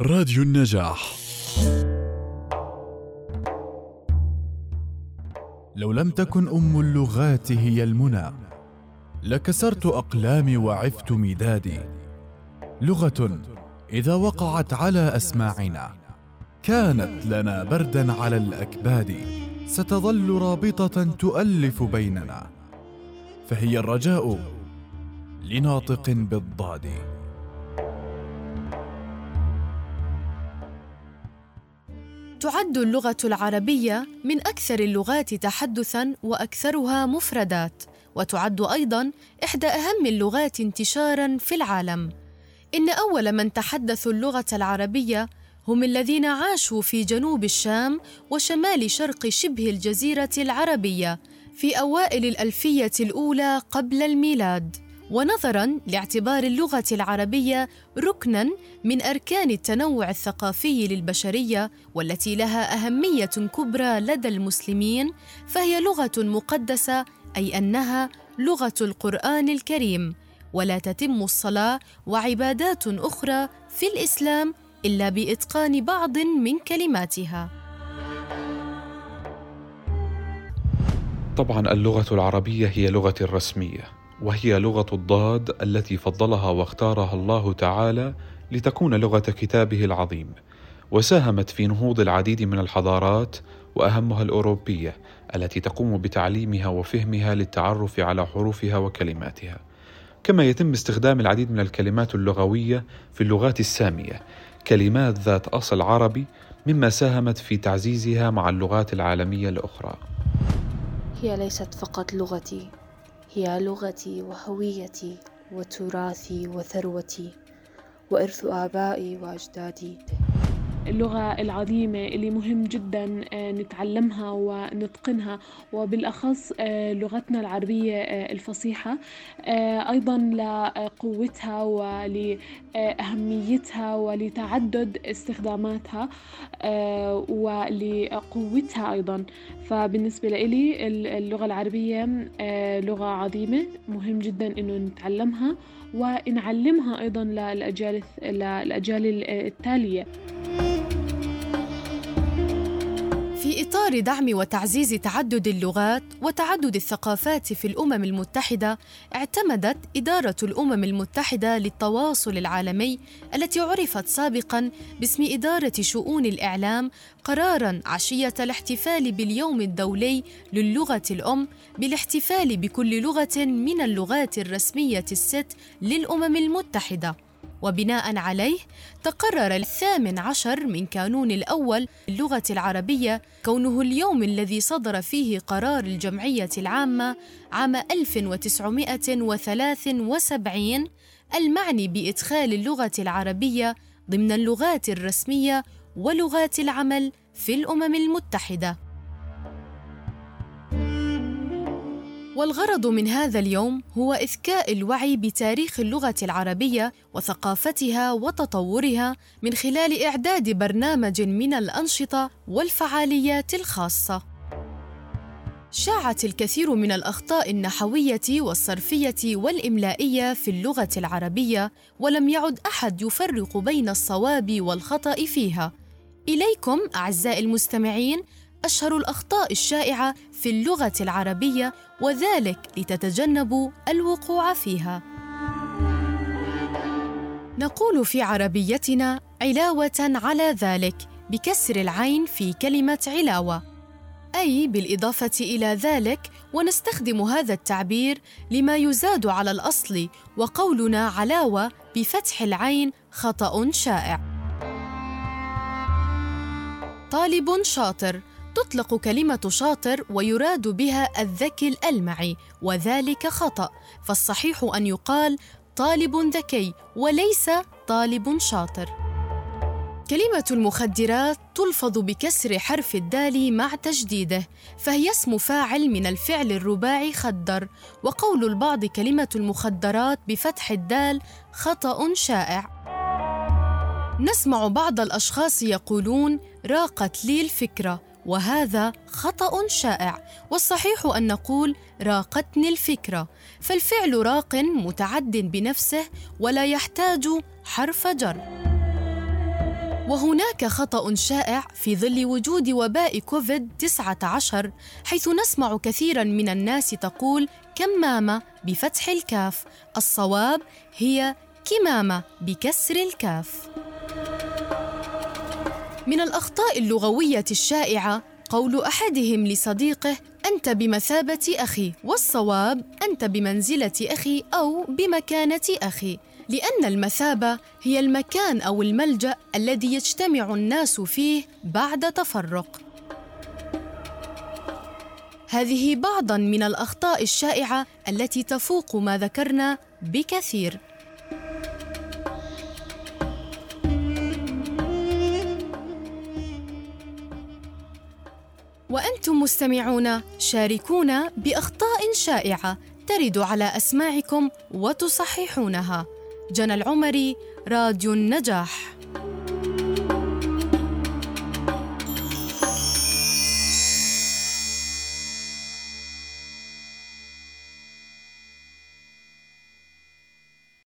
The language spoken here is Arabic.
راديو النجاح. لو لم تكن أم اللغات هي المنى لكسرت أقلامي وعفت مدادي لغة إذا وقعت على أسماعنا كانت لنا بردا على الأكباد. ستظل رابطة تؤلف بيننا فهي الرجاء لناطق بالضاد. تعد اللغة العربية من أكثر اللغات تحدثاً وأكثرها مفردات، وتعد أيضاً إحدى أهم اللغات انتشاراً في العالم. إن أول من تحدثوا اللغة العربية هم الذين عاشوا في جنوب الشام وشمال شرق شبه الجزيرة العربية في أوائل الألفية الأولى قبل الميلاد. ونظرا لاعتبار اللغة العربية ركنا من أركان التنوع الثقافي للبشرية والتي لها أهمية كبرى لدى المسلمين فهي لغة مقدسة أي أنها لغة القرآن الكريم. ولا تتم الصلاة وعبادات أخرى في الإسلام إلا بإتقان بعض من كلماتها. طبعا اللغة العربية هي لغتي الرسميه وهي لغة الضاد التي فضلها واختارها الله تعالى لتكون لغة كتابه العظيم وساهمت في نهوض العديد من الحضارات وأهمها الأوروبية التي تقوم بتعليمها وفهمها للتعرف على حروفها وكلماتها. كما يتم استخدام العديد من الكلمات اللغوية في اللغات السامية كلمات ذات أصل عربي مما ساهمت في تعزيزها مع اللغات العالمية الأخرى. هي ليست فقط لغتي. هي لغتي وهويتي وتراثي وثروتي وإرث آبائي وأجدادي. اللغة العظيمة اللي مهم جدا آه، نتعلمها ونتقنها وبالأخص آه، لغتنا العربية آه، الفصيحة أيضا لقوتها ولأهميتها ولتعدد استخداماتها ولقوتها أيضا. فبالنسبة لي اللغة العربية لغة عظيمة مهم جدا إنه نتعلمها ونعلمها أيضا للأجيال التالية. في إطار دعم وتعزيز تعدد اللغات وتعدد الثقافات في الأمم المتحدة اعتمدت إدارة الأمم المتحدة للتواصل العالمي التي عرفت سابقا باسم إدارة شؤون الإعلام قرارا عشية الاحتفال باليوم الدولي للغة الأم بالاحتفال بكل لغة من اللغات الرسمية الست للأمم المتحدة. وبناء عليه تقرر الثامن عشر من كانون الأول اللغة العربية كونه اليوم الذي صدر فيه قرار الجمعية العامة عام 1973 المعني بإدخال اللغة العربية ضمن اللغات الرسمية ولغات العمل في الأمم المتحدة. والغرض من هذا اليوم هو إذكاء الوعي بتاريخ اللغة العربية وثقافتها وتطورها من خلال إعداد برنامج من الأنشطة والفعاليات الخاصة. شاعت الكثير من الأخطاء النحوية والصرفية والإملائية في اللغة العربية، ولم يعد أحد يفرق بين الصواب والخطأ فيها. إليكم أعزائي المستمعين أشهر الأخطاء الشائعة في اللغة العربية وذلك لتتجنبوا الوقوع فيها. نقول في عربيتنا علاوة على ذلك بكسر العين في كلمة علاوة، أي بالإضافة إلى ذلك ونستخدم هذا التعبير لما يزاد على الأصل وقولنا علاوة بفتح العين خطأ شائع. طالب شاطر تطلق كلمة شاطر ويراد بها الذكي الألمعي وذلك خطأ. فالصحيح أن يقال طالب ذكي وليس طالب شاطر. كلمة المخدرات تلفظ بكسر حرف الدال مع تجديده فهي اسم فاعل من الفعل الرباعي خدر. وقول البعض كلمة المخدرات بفتح الدال خطأ شائع. نسمع بعض الأشخاص يقولون راقت لي الفكرة وهذا خطأ شائع والصحيح أن نقول راقتني الفكرة فالفعل راق متعد بنفسه ولا يحتاج حرف جر. وهناك خطأ شائع في ظل وجود وباء كوفيد 19 حيث نسمع كثيرا من الناس تقول كمامة بفتح الكاف الصواب هي كمامة بكسر الكاف. من الأخطاء اللغوية الشائعة قول أحدهم لصديقه أنت بمثابة أخي والصواب أنت بمنزلة أخي أو بمكانة أخي لأن المثابة هي المكان أو الملجأ الذي يجتمع الناس فيه بعد تفرق. هذه بعضاً من الأخطاء الشائعة التي تفوق ما ذكرنا بكثير. وأنتم مستمعون شاركونا بأخطاء شائعة ترد على أسماعكم وتصححونها. جنى العمري راديو النجاح